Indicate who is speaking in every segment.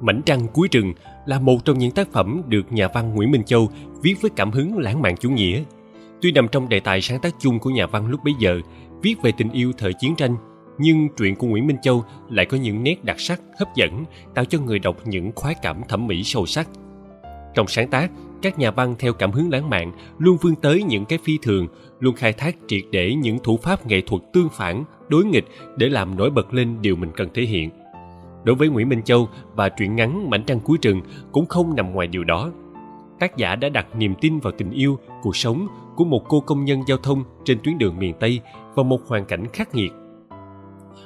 Speaker 1: Mảnh trăng cuối rừng là một trong những tác phẩm được nhà văn Nguyễn Minh Châu viết với cảm hứng lãng mạn chủ nghĩa. Tuy nằm trong đề tài sáng tác chung của nhà văn lúc bấy giờ, viết về tình yêu thời chiến tranh, nhưng truyện của Nguyễn Minh Châu lại có những nét đặc sắc, hấp dẫn, tạo cho người đọc những khoái cảm thẩm mỹ sâu sắc. Trong sáng tác, các nhà văn theo cảm hứng lãng mạn luôn vươn tới những cái phi thường, luôn khai thác triệt để những thủ pháp nghệ thuật tương phản, đối nghịch để làm nổi bật lên điều mình cần thể hiện. Đối với Nguyễn Minh Châu và truyện ngắn Mảnh trăng cuối rừng cũng không nằm ngoài điều đó. Tác giả đã đặt niềm tin vào tình yêu, cuộc sống của một cô công nhân giao thông trên tuyến đường miền Tây vào một hoàn cảnh khắc nghiệt.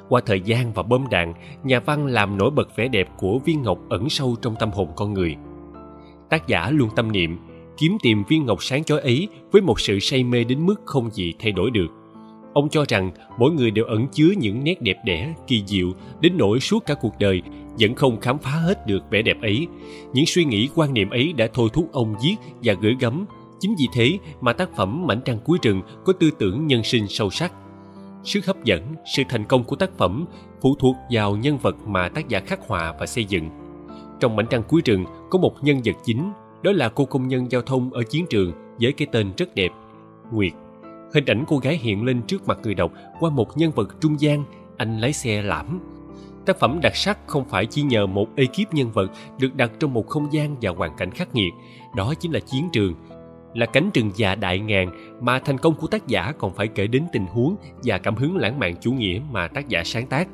Speaker 1: Qua thời gian và bom đạn, nhà văn làm nổi bật vẻ đẹp của viên ngọc ẩn sâu trong tâm hồn con người. Tác giả luôn tâm niệm kiếm tìm viên ngọc sáng chói ấy với một sự say mê đến mức không gì thay đổi được Ông cho rằng mỗi người đều ẩn chứa những nét đẹp đẽ, kỳ diệu đến nỗi suốt cả cuộc đời vẫn không khám phá hết được vẻ đẹp ấy. Những suy nghĩ quan niệm ấy đã thôi thúc ông viết và gửi gắm. Chính vì thế mà tác phẩm Mảnh trăng cuối rừng có tư tưởng nhân sinh sâu sắc. Sức hấp dẫn, sự thành công của tác phẩm phụ thuộc vào nhân vật mà tác giả khắc họa và xây dựng. Trong Mảnh trăng cuối rừng có một nhân vật chính, đó là cô công nhân giao thông ở chiến trường với cái tên rất đẹp, Nguyệt hình ảnh cô gái hiện lên trước mặt người đọc qua một nhân vật trung gian, anh lái xe lãm tác phẩm đặc sắc không phải chỉ nhờ một ekip nhân vật được đặt trong một không gian và hoàn cảnh khắc nghiệt, đó chính là chiến trường. Là cánh rừng già đại ngàn mà thành công của tác giả còn phải kể đến tình huống và cảm hứng lãng mạn chủ nghĩa mà tác giả sáng tác.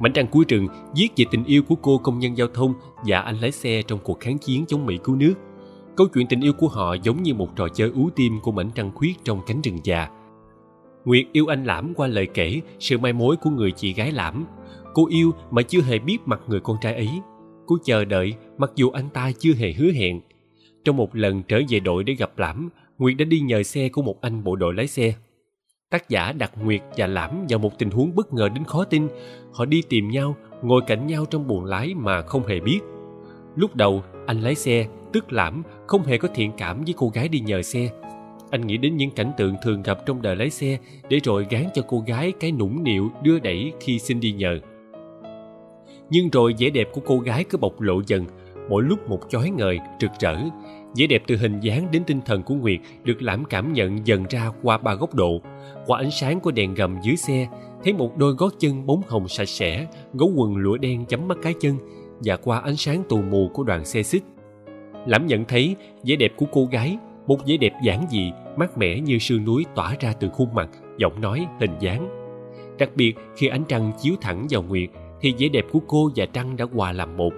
Speaker 1: Mảnh trăng cuối rừng viết về tình yêu của cô công nhân giao thông và anh lái xe trong cuộc kháng chiến chống mỹ cứu nước. Câu chuyện tình yêu của họ giống như một trò chơi ú tim của mảnh trăng khuyết trong cánh rừng già. Nguyệt yêu anh Lãm qua lời kể sự mai mối của người chị gái Lãm. Cô yêu mà chưa hề biết mặt người con trai ấy. Cô chờ đợi mặc dù anh ta chưa hề hứa hẹn. Trong một lần trở về đội để gặp Lãm, Nguyệt đã đi nhờ xe của một anh bộ đội lái xe. Tác giả đặt Nguyệt và Lãm vào một tình huống bất ngờ đến khó tin. Họ đi tìm nhau, ngồi cạnh nhau trong buồng lái mà không hề biết. Lúc đầu, anh lái xe tức lãm không hề có thiện cảm với cô gái đi nhờ xe. Anh nghĩ đến những cảnh tượng thường gặp trong đời lái xe để rồi gán cho cô gái cái nũng nịu, đưa đẩy khi xin đi nhờ. Nhưng rồi vẻ đẹp của cô gái cứ bộc lộ dần, mỗi lúc một chói ngời, rực rỡ. Vẻ đẹp từ hình dáng đến tinh thần của nguyệt được lãm cảm nhận dần ra qua ba góc độ. Qua ánh sáng của đèn gầm dưới xe, thấy một đôi gót chân bóng hồng sạch sẽ, gấu quần lụa đen chấm mắt cái chân, và qua ánh sáng tù mù của đoàn xe xích lãm nhận thấy vẻ đẹp của cô gái, một vẻ đẹp giản dị, mát mẻ như sương núi tỏa ra từ khuôn mặt, giọng nói, hình dáng. Đặc biệt khi ánh trăng chiếu thẳng vào nguyệt, thì vẻ đẹp của cô và trăng đã hòa làm một.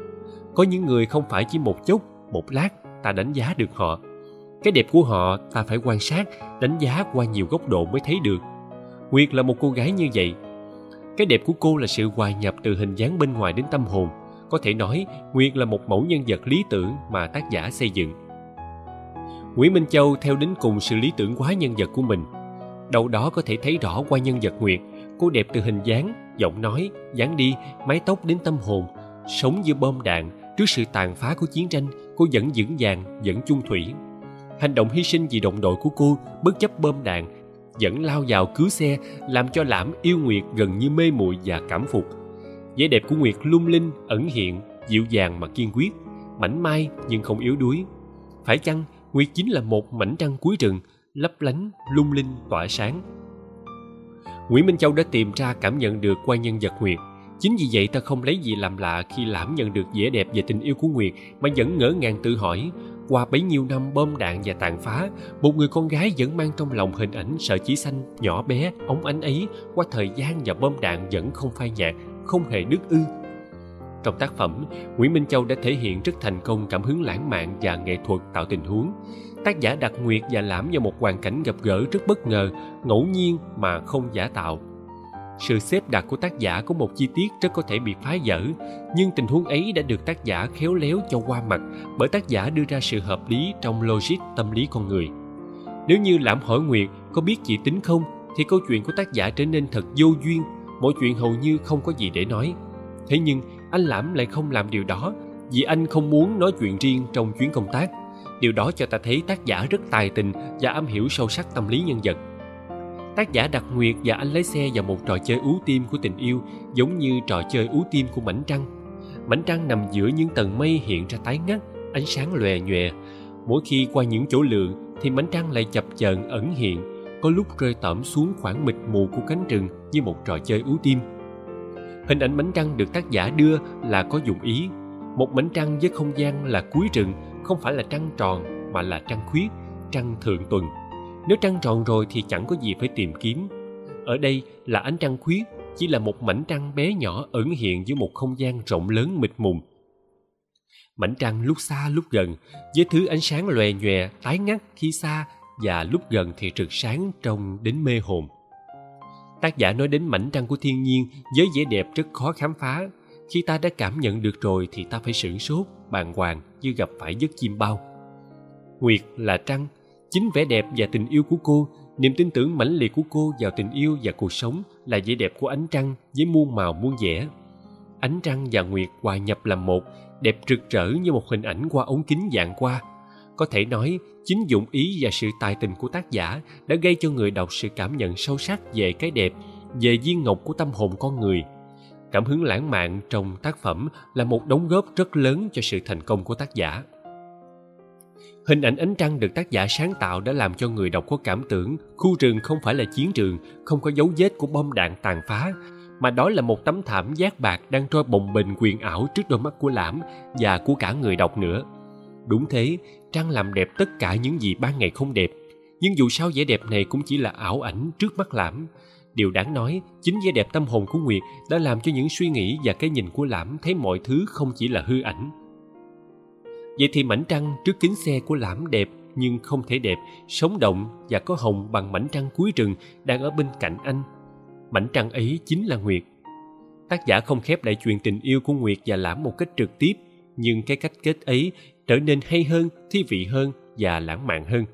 Speaker 1: Có những người không phải chỉ một chốc, một lát, ta đánh giá được họ. Cái đẹp của họ, ta phải quan sát, đánh giá qua nhiều góc độ mới thấy được. Nguyệt là một cô gái như vậy. Cái đẹp của cô là sự hòa nhập từ hình dáng bên ngoài đến tâm hồn có thể nói, nguyệt là một mẫu nhân vật lý tưởng mà tác giả xây dựng. Nguyễn minh châu theo đến cùng sự lý tưởng quá nhân vật của mình. Đâu đó có thể thấy rõ qua nhân vật nguyệt, cô đẹp từ hình dáng, giọng nói, dáng đi, mái tóc đến tâm hồn. Sống giữa bom đạn, trước sự tàn phá của chiến tranh, cô vẫn vững vàng, vẫn chung thủy. Hành động hy sinh vì đồng đội của cô bất chấp bom đạn, vẫn lao vào cứu xe, làm cho lãm yêu nguyệt gần như mê muội và cảm phục vẻ đẹp của nguyệt lung linh, ẩn hiện, dịu dàng mà kiên quyết. Mảnh mai nhưng không yếu đuối. Phải chăng nguyệt chính là một mảnh trăng cuối rừng, lấp lánh, lung linh, tỏa sáng? Nguyễn minh châu đã tìm ra cảm nhận được qua nhân vật nguyệt. Chính vì vậy ta không lấy gì làm lạ khi lãm nhận được vẻ đẹp về tình yêu của nguyệt, mà vẫn ngỡ ngàng tự hỏi, qua bấy nhiêu năm bom đạn và tàn phá, một người con gái vẫn mang trong lòng hình ảnh sợi chỉ xanh nhỏ bé, ống ánh ấy, qua thời gian và bom đạn vẫn không phai nhạt không hề đứt ư. Trong tác phẩm, nguyễn minh châu đã thể hiện rất thành công cảm hứng lãng mạn và nghệ thuật tạo tình huống. Tác giả đặt nguyệt và lãm vào một hoàn cảnh gặp gỡ rất bất ngờ, ngẫu nhiên mà không giả tạo. Sự xếp đặt của tác giả có một chi tiết rất có thể bị phá vỡ, nhưng tình huống ấy đã được tác giả khéo léo cho qua mặt bởi tác giả đưa ra sự hợp lý trong logic tâm lý con người. Nếu như lãm hỏi nguyệt có biết chị tính không, thì câu chuyện của tác giả trở nên thật vô duyên mọi chuyện hầu như không có gì để nói. Thế nhưng, anh lãm lại không làm điều đó, vì anh không muốn nói chuyện riêng trong chuyến công tác. Điều đó cho ta thấy tác giả rất tài tình và am hiểu sâu sắc tâm lý nhân vật. Tác giả đặt nguyệt và anh lái xe vào một trò chơi ú tim của tình yêu, giống như trò chơi ú tim của mảnh trăng. Mảnh trăng nằm giữa những tầng mây hiện ra tái ngắt, ánh sáng lòe nhòe. Mỗi khi qua những chỗ lượng thì mảnh trăng lại chập chờn ẩn hiện có lúc rơi tẩm xuống khoảng mịt mù của cánh rừng như một trò chơi ú tim. Hình ảnh bánh trăng được tác giả đưa là có dụng ý. Một bánh trăng với không gian là cuối rừng, không phải là trăng tròn mà là trăng khuyết, trăng thượng tuần. Nếu trăng tròn rồi thì chẳng có gì phải tìm kiếm. Ở đây là ánh trăng khuyết, chỉ là một mảnh trăng bé nhỏ ẩn hiện giữa một không gian rộng lớn mịt mùng. Mảnh trăng lúc xa lúc gần, với thứ ánh sáng lòe nhòe, tái ngắt khi xa và lúc gần thì rực sáng trông đến mê hồn. Tác giả nói đến mảnh trăng của thiên nhiên với vẻ đẹp rất khó khám phá. Khi ta đã cảm nhận được rồi thì ta phải sửng sốt, bàng hoàng như gặp phải giấc chim bao. Nguyệt là trăng, chính vẻ đẹp và tình yêu của cô, niềm tin tưởng mãnh liệt của cô vào tình yêu và cuộc sống là vẻ đẹp của ánh trăng với muôn màu muôn vẻ. Ánh trăng và nguyệt hòa nhập làm một, đẹp rực rỡ như một hình ảnh qua ống kính dạng qua có thể nói, chính dụng ý và sự tài tình của tác giả đã gây cho người đọc sự cảm nhận sâu sắc về cái đẹp, về viên ngọc của tâm hồn con người. Cảm hứng lãng mạn trong tác phẩm là một đóng góp rất lớn cho sự thành công của tác giả. Hình ảnh ánh trăng được tác giả sáng tạo đã làm cho người đọc có cảm tưởng khu rừng không phải là chiến trường, không có dấu vết của bom đạn tàn phá, mà đó là một tấm thảm giác bạc đang trôi bồng bềnh quyền ảo trước đôi mắt của lãm và của cả người đọc nữa đúng thế, trăng làm đẹp tất cả những gì ban ngày không đẹp. Nhưng dù sao vẻ đẹp này cũng chỉ là ảo ảnh trước mắt lãm. Điều đáng nói, chính vẻ đẹp tâm hồn của nguyệt đã làm cho những suy nghĩ và cái nhìn của lãm thấy mọi thứ không chỉ là hư ảnh. Vậy thì mảnh trăng trước kính xe của lãm đẹp nhưng không thể đẹp, sống động và có hồng bằng mảnh trăng cuối rừng đang ở bên cạnh anh. Mảnh trăng ấy chính là nguyệt. Tác giả không khép lại chuyện tình yêu của nguyệt và lãm một cách trực tiếp, nhưng cái cách kết ấy trở nên hay hơn, thi vị hơn và lãng mạn hơn.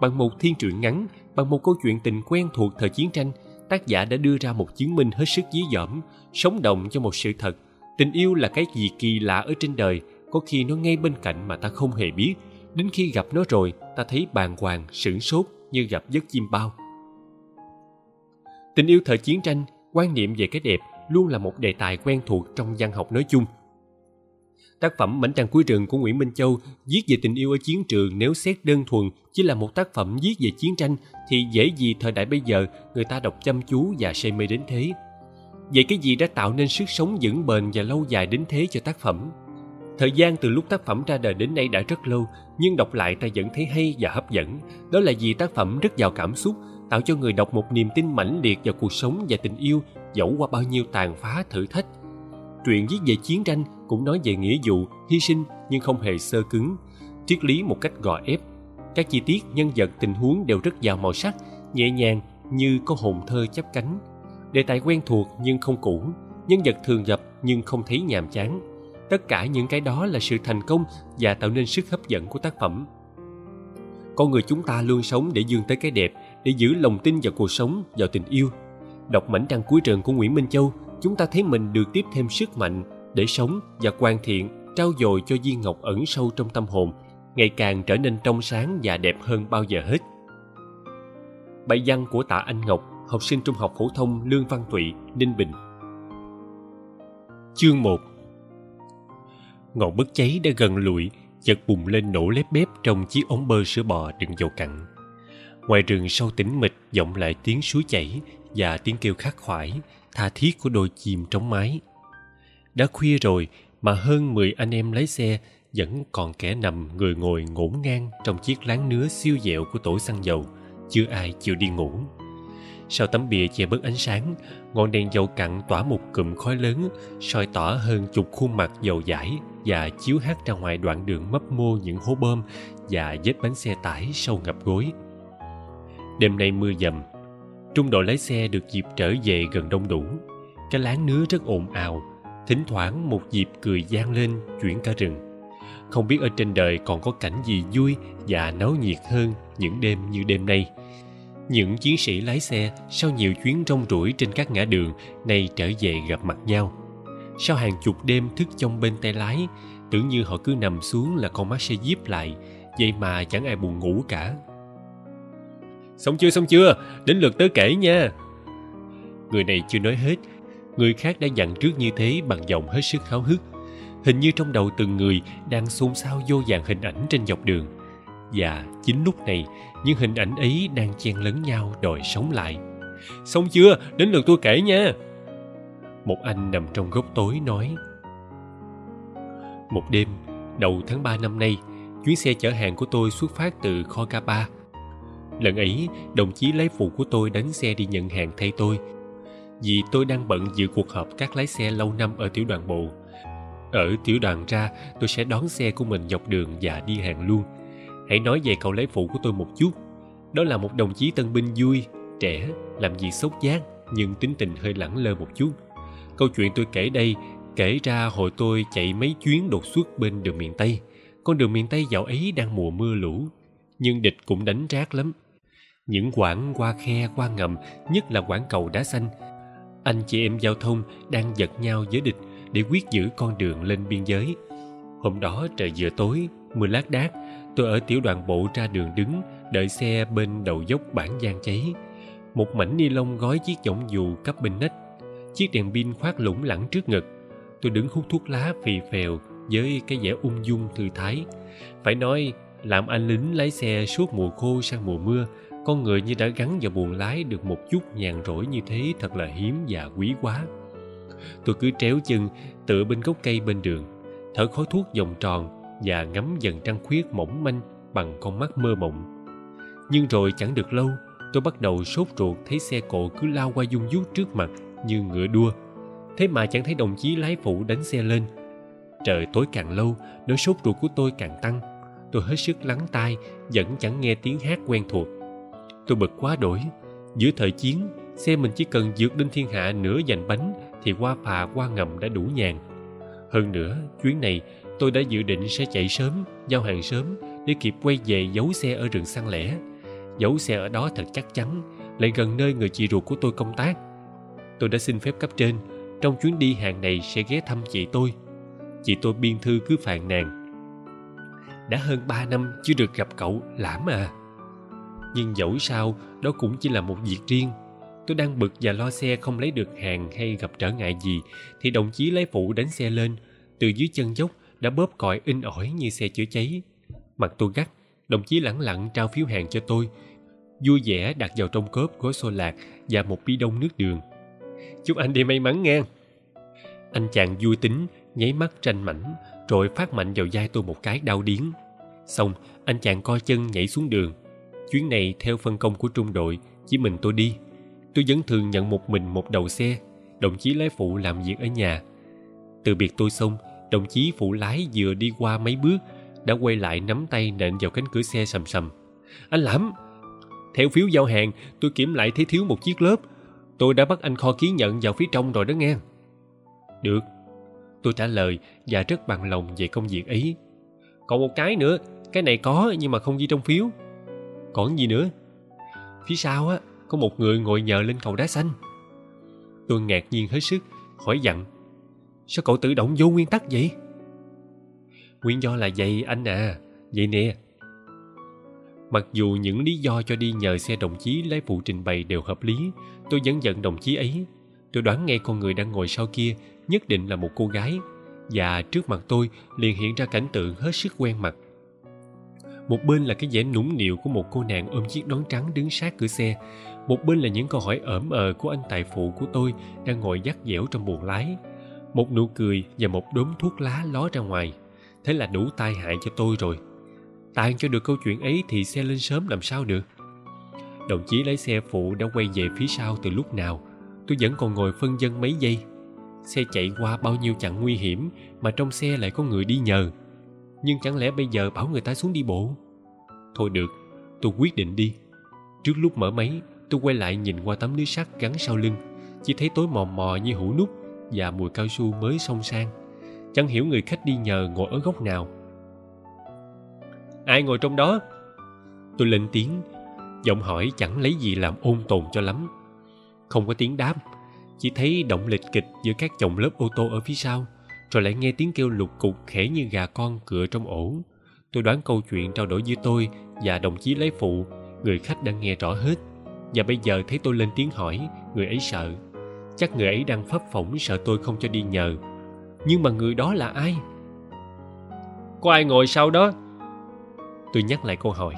Speaker 1: Bằng một thiên truyện ngắn, bằng một câu chuyện tình quen thuộc thời chiến tranh, tác giả đã đưa ra một chứng minh hết sức dí dỏm, sống động cho một sự thật. Tình yêu là cái gì kỳ lạ ở trên đời, có khi nó ngay bên cạnh mà ta không hề biết. Đến khi gặp nó rồi, ta thấy bàng hoàng, sửng sốt như gặp giấc chim bao. Tình yêu thời chiến tranh, quan niệm về cái đẹp luôn là một đề tài quen thuộc trong văn học nói chung tác phẩm mảnh trăng cuối rừng của nguyễn minh châu viết về tình yêu ở chiến trường nếu xét đơn thuần chỉ là một tác phẩm viết về chiến tranh thì dễ gì thời đại bây giờ người ta đọc chăm chú và say mê đến thế. Vậy cái gì đã tạo nên sức sống vững bền và lâu dài đến thế cho tác phẩm? Thời gian từ lúc tác phẩm ra đời đến nay đã rất lâu, nhưng đọc lại ta vẫn thấy hay và hấp dẫn. Đó là vì tác phẩm rất giàu cảm xúc, tạo cho người đọc một niềm tin mãnh liệt vào cuộc sống và tình yêu, dẫu qua bao nhiêu tàn phá thử thách truyện viết về chiến tranh, cũng nói về nghĩa vụ, hy sinh, nhưng không hề sơ cứng. Triết lý một cách gò ép, các chi tiết, nhân vật, tình huống đều rất giàu màu sắc, nhẹ nhàng như có hồn thơ chắp cánh. Đề tài quen thuộc nhưng không cũ, nhân vật thường gặp nhưng không thấy nhàm chán. Tất cả những cái đó là sự thành công và tạo nên sức hấp dẫn của tác phẩm. Con người chúng ta luôn sống để dương tới cái đẹp, để giữ lòng tin vào cuộc sống, vào tình yêu. Đọc mảnh trăng cuối trường của nguyễn minh châu chúng ta thấy mình được tiếp thêm sức mạnh để sống và hoàn thiện trao dồi cho viên ngọc ẩn sâu trong tâm hồn, ngày càng trở nên trong sáng và đẹp hơn bao giờ hết. Bài văn của tạ anh ngọc, học sinh trung học phổ thông lương văn tụy ninh bình. Chương 1 ngọn bức cháy đã gần lụi, chợt bùng lên nổ lép bép trong chiếc ống bơ sữa bò đựng dầu cặn. Ngoài rừng sâu tĩnh mịch vọng lại tiếng suối chảy và tiếng kêu khát khoải tha thiết của đôi chim trống mái. Đã khuya rồi mà hơn mười anh em lái xe vẫn còn kẻ nằm người ngồi ngổn ngang trong chiếc láng nứa siêu dẹo của tổ xăng dầu, chưa ai chịu đi ngủ. Sau tấm bìa che bớt ánh sáng, ngọn đèn dầu cặn tỏa một cụm khói lớn, soi tỏ hơn chục khuôn mặt dầu dãi và chiếu hát ra ngoài đoạn đường mấp mô những hố bơm và vết bánh xe tải sâu ngập gối. Đêm nay mưa dầm trung đội lái xe được dịp trở về gần đông đủ. Cái láng nứa rất ồn ào, thỉnh thoảng một dịp cười gian lên chuyển cả rừng. Không biết ở trên đời còn có cảnh gì vui và náo nhiệt hơn những đêm như đêm nay. Những chiến sĩ lái xe sau nhiều chuyến rong ruổi trên các ngã đường nay trở về gặp mặt nhau. Sau hàng chục đêm thức trong bên tay lái, tưởng như họ cứ nằm xuống là con mắt sẽ díp lại, vậy mà chẳng ai buồn ngủ cả xong chưa xong chưa? Đến lượt tớ kể nha. Người này chưa nói hết. Người khác đã dặn trước như thế bằng giọng hết sức háo hức. Hình như trong đầu từng người đang xôn xao vô vàng hình ảnh trên dọc đường. Và chính lúc này, những hình ảnh ấy đang chen lấn nhau đòi sống lại. Xong chưa? Đến lượt tôi kể nha. Một anh nằm trong góc tối nói, một đêm, đầu tháng 3 năm nay, chuyến xe chở hàng của tôi xuất phát từ kho K3. Lần ấy, đồng chí lái phụ của tôi đánh xe đi nhận hàng thay tôi. Vì tôi đang bận dự cuộc họp các lái xe lâu năm ở tiểu đoàn bộ. Ở tiểu đoàn ra, tôi sẽ đón xe của mình dọc đường và đi hàng luôn. Hãy nói về cậu lái phụ của tôi một chút. Đó là một đồng chí tân binh vui, trẻ, làm việc sốt giác, nhưng tính tình hơi lẳng lơ một chút. Câu chuyện tôi kể đây kể ra hồi tôi chạy mấy chuyến đột xuất bên đường miền Tây – con đường miền Tây dạo ấy đang mùa mưa lũ, nhưng địch cũng đánh rác lắm. Những quãng qua khe, qua ngầm, nhất là quãng cầu đá xanh. Anh chị em giao thông đang giật nhau với địch để quyết giữ con đường lên biên giới. Hôm đó trời vừa tối, mưa lác đác, tôi ở tiểu đoàn bộ ra đường đứng, đợi xe bên đầu dốc bản giang cháy. Một mảnh ni lông gói chiếc võng dù cấp bên nách, chiếc đèn pin khoác lủng lẳng trước ngực. Tôi đứng hút thuốc lá phì phèo, với cái vẻ ung dung thư thái phải nói làm anh lính lái xe suốt mùa khô sang mùa mưa con người như đã gắn vào buồng lái được một chút nhàn rỗi như thế thật là hiếm và quý quá tôi cứ tréo chân tựa bên gốc cây bên đường thở khói thuốc vòng tròn và ngắm dần trăng khuyết mỏng manh bằng con mắt mơ mộng nhưng rồi chẳng được lâu tôi bắt đầu sốt ruột thấy xe cộ cứ lao qua dung dút trước mặt như ngựa đua thế mà chẳng thấy đồng chí lái phụ đánh xe lên Trời tối càng lâu, nỗi sốt ruột của tôi càng tăng. Tôi hết sức lắng tai, vẫn chẳng nghe tiếng hát quen thuộc. Tôi bực quá đổi. Giữa thời chiến, xe mình chỉ cần vượt đến thiên hạ nửa dành bánh thì qua phà qua ngầm đã đủ nhàn. Hơn nữa, chuyến này tôi đã dự định sẽ chạy sớm, giao hàng sớm để kịp quay về giấu xe ở rừng săn lẻ. Giấu xe ở đó thật chắc chắn, lại gần nơi người chị ruột của tôi công tác. Tôi đã xin phép cấp trên, trong chuyến đi hàng này sẽ ghé thăm chị tôi chị tôi biên thư cứ phàn nàn đã hơn ba năm chưa được gặp cậu lãm à nhưng dẫu sao, đó cũng chỉ là một việc riêng. Tôi đang bực và lo xe không lấy được hàng hay gặp trở ngại gì, thì đồng chí lái phụ đánh xe lên. Từ dưới chân dốc đã bóp còi in ỏi như xe chữa cháy. Mặt tôi gắt, đồng chí lẳng lặng trao phiếu hàng cho tôi. Vui vẻ đặt vào trong cốp gói xô lạc và một bi đông nước đường. Chúc anh đi may mắn nghe. Anh chàng vui tính, nháy mắt tranh mảnh, rồi phát mạnh vào vai tôi một cái đau điếng. Xong, anh chàng co chân nhảy xuống đường chuyến này theo phân công của trung đội, chỉ mình tôi đi. Tôi vẫn thường nhận một mình một đầu xe, đồng chí lái phụ làm việc ở nhà. Từ biệt tôi xong, đồng chí phụ lái vừa đi qua mấy bước, đã quay lại nắm tay nện vào cánh cửa xe sầm sầm. Anh lãm, theo phiếu giao hàng, tôi kiểm lại thấy thiếu một chiếc lớp. Tôi đã bắt anh kho ký nhận vào phía trong rồi đó nghe. Được. Tôi trả lời và rất bằng lòng về công việc ấy. Còn một cái nữa, cái này có nhưng mà không ghi trong phiếu còn gì nữa. Phía sau á, có một người ngồi nhờ lên cầu đá xanh. Tôi ngạc nhiên hết sức hỏi dặn, sao cậu tự động vô nguyên tắc vậy? Nguyên do là vậy, anh à. Vậy nè. Mặc dù những lý do cho đi nhờ xe đồng chí lái phụ trình bày đều hợp lý, tôi vẫn giận đồng chí ấy. Tôi đoán ngay con người đang ngồi sau kia nhất định là một cô gái, và trước mặt tôi liền hiện ra cảnh tượng hết sức quen mặt một bên là cái vẻ nũng nịu của một cô nàng ôm chiếc nón trắng đứng sát cửa xe. Một bên là những câu hỏi ẩm ờ của anh tài phụ của tôi đang ngồi dắt dẻo trong buồng lái. Một nụ cười và một đốm thuốc lá ló ra ngoài. Thế là đủ tai hại cho tôi rồi. Tàn cho được câu chuyện ấy thì xe lên sớm làm sao được? Đồng chí lái xe phụ đã quay về phía sau từ lúc nào? Tôi vẫn còn ngồi phân dân mấy giây. Xe chạy qua bao nhiêu chặng nguy hiểm mà trong xe lại có người đi nhờ? Nhưng chẳng lẽ bây giờ bảo người ta xuống đi bộ? Thôi được, tôi quyết định đi. Trước lúc mở máy, tôi quay lại nhìn qua tấm lưới sắt gắn sau lưng. Chỉ thấy tối mò mò như hũ nút và mùi cao su mới xông sang. Chẳng hiểu người khách đi nhờ ngồi ở góc nào. Ai ngồi trong đó? Tôi lên tiếng, giọng hỏi chẳng lấy gì làm ôn tồn cho lắm. Không có tiếng đáp, chỉ thấy động lịch kịch giữa các chồng lớp ô tô ở phía sau rồi lại nghe tiếng kêu lục cục khẽ như gà con cựa trong ổ. Tôi đoán câu chuyện trao đổi giữa tôi và đồng chí lấy phụ. Người khách đã nghe rõ hết. Và bây giờ thấy tôi lên tiếng hỏi, người ấy sợ. Chắc người ấy đang phấp phỏng sợ tôi không cho đi nhờ. Nhưng mà người đó là ai? Có ai ngồi sau đó? Tôi nhắc lại câu hỏi.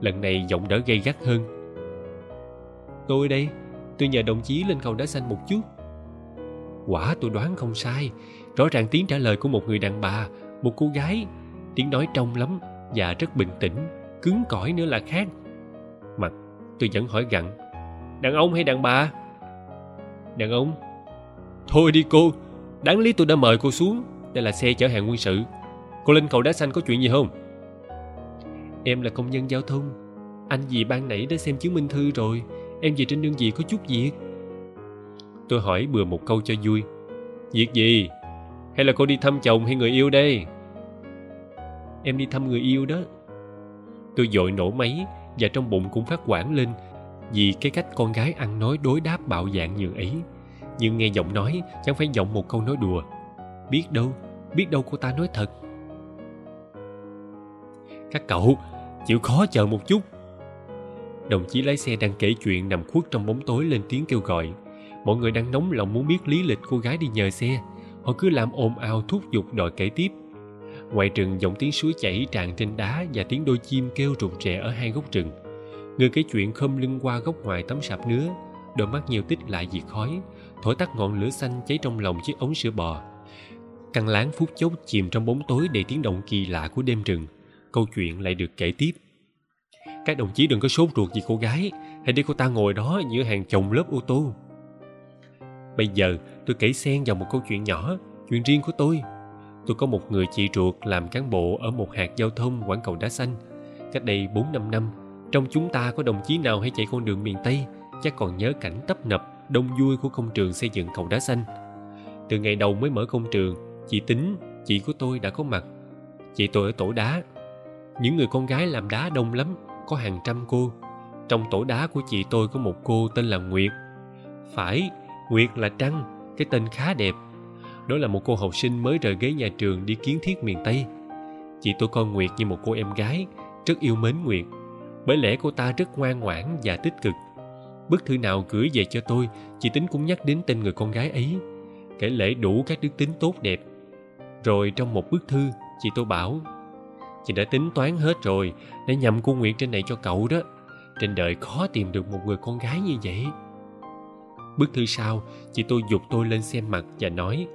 Speaker 1: Lần này giọng đỡ gay gắt hơn. Tôi đây, tôi nhờ đồng chí lên cầu đá xanh một chút. Quả tôi đoán không sai rõ ràng tiếng trả lời của một người đàn bà, một cô gái. Tiếng nói trong lắm và rất bình tĩnh, cứng cỏi nữa là khác. Mặt, tôi vẫn hỏi gặn đàn ông hay đàn bà? Đàn ông. Thôi đi cô, đáng lý tôi đã mời cô xuống, đây là xe chở hàng quân sự. Cô lên cầu đá xanh có chuyện gì không? Em là công nhân giao thông, anh dì ban nãy đã xem chứng minh thư rồi, em về trên đơn vị có chút việc? Tôi hỏi bừa một câu cho vui. Việc gì? Hay là cô đi thăm chồng hay người yêu đây? Em đi thăm người yêu đó. Tôi dội nổ máy và trong bụng cũng phát quản lên vì cái cách con gái ăn nói đối đáp bạo dạng như ấy. Nhưng nghe giọng nói, chẳng phải giọng một câu nói đùa. Biết đâu biết đâu cô ta nói thật. Các cậu, chịu khó chờ một chút. Đồng chí lái xe đang kể chuyện nằm khuất trong bóng tối lên tiếng kêu gọi. Mọi người đang nóng lòng muốn biết lý lịch cô gái đi nhờ xe họ cứ làm ồn ào thúc giục đòi kể tiếp. Ngoài rừng giọng tiếng suối chảy tràn trên đá và tiếng đôi chim kêu rụt rè ở hai góc rừng, người kể chuyện khom lưng qua góc ngoài tấm sạp nứa, đôi mắt nhiều tích lại diệt khói, thổi tắt ngọn lửa xanh cháy trong lòng chiếc ống sữa bò. Căn láng phút chốc chìm trong bóng tối đầy tiếng động kỳ lạ của đêm rừng, câu chuyện lại được kể tiếp. Các đồng chí đừng có sốt ruột vì cô gái, hãy để cô ta ngồi đó giữa hàng chồng lớp ô tô. Bây giờ tôi kể xen vào một câu chuyện nhỏ, chuyện riêng của tôi. Tôi có một người chị ruột làm cán bộ ở một hạt giao thông quảng cầu đá xanh. Cách đây bốn năm năm, trong chúng ta có đồng chí nào hay chạy con đường miền tây, chắc còn nhớ cảnh tấp nập, đông vui của công trường xây dựng cầu đá xanh. Từ ngày đầu mới mở công trường, chị tính chị của tôi đã có mặt. Chị tôi ở tổ đá. Những người con gái làm đá đông lắm, có hàng trăm cô. Trong tổ đá của chị tôi có một cô tên là nguyệt. Phải, nguyệt là trăng cái tên khá đẹp. Đó là một cô học sinh mới rời ghế nhà trường đi kiến thiết miền tây. Chị tôi coi nguyệt như một cô em gái, rất yêu mến nguyệt. Bởi lẽ cô ta rất ngoan ngoãn và tích cực. Bức thư nào gửi về cho tôi, chị tính cũng nhắc đến tên người con gái ấy. Kể lễ đủ các đức tính tốt đẹp. Rồi trong một bức thư, chị tôi bảo, chị đã tính toán hết rồi để nhầm cô nguyệt trên này cho cậu đó. Trên đời khó tìm được một người con gái như vậy bức thư sau chị tôi dục tôi lên xem mặt và nói,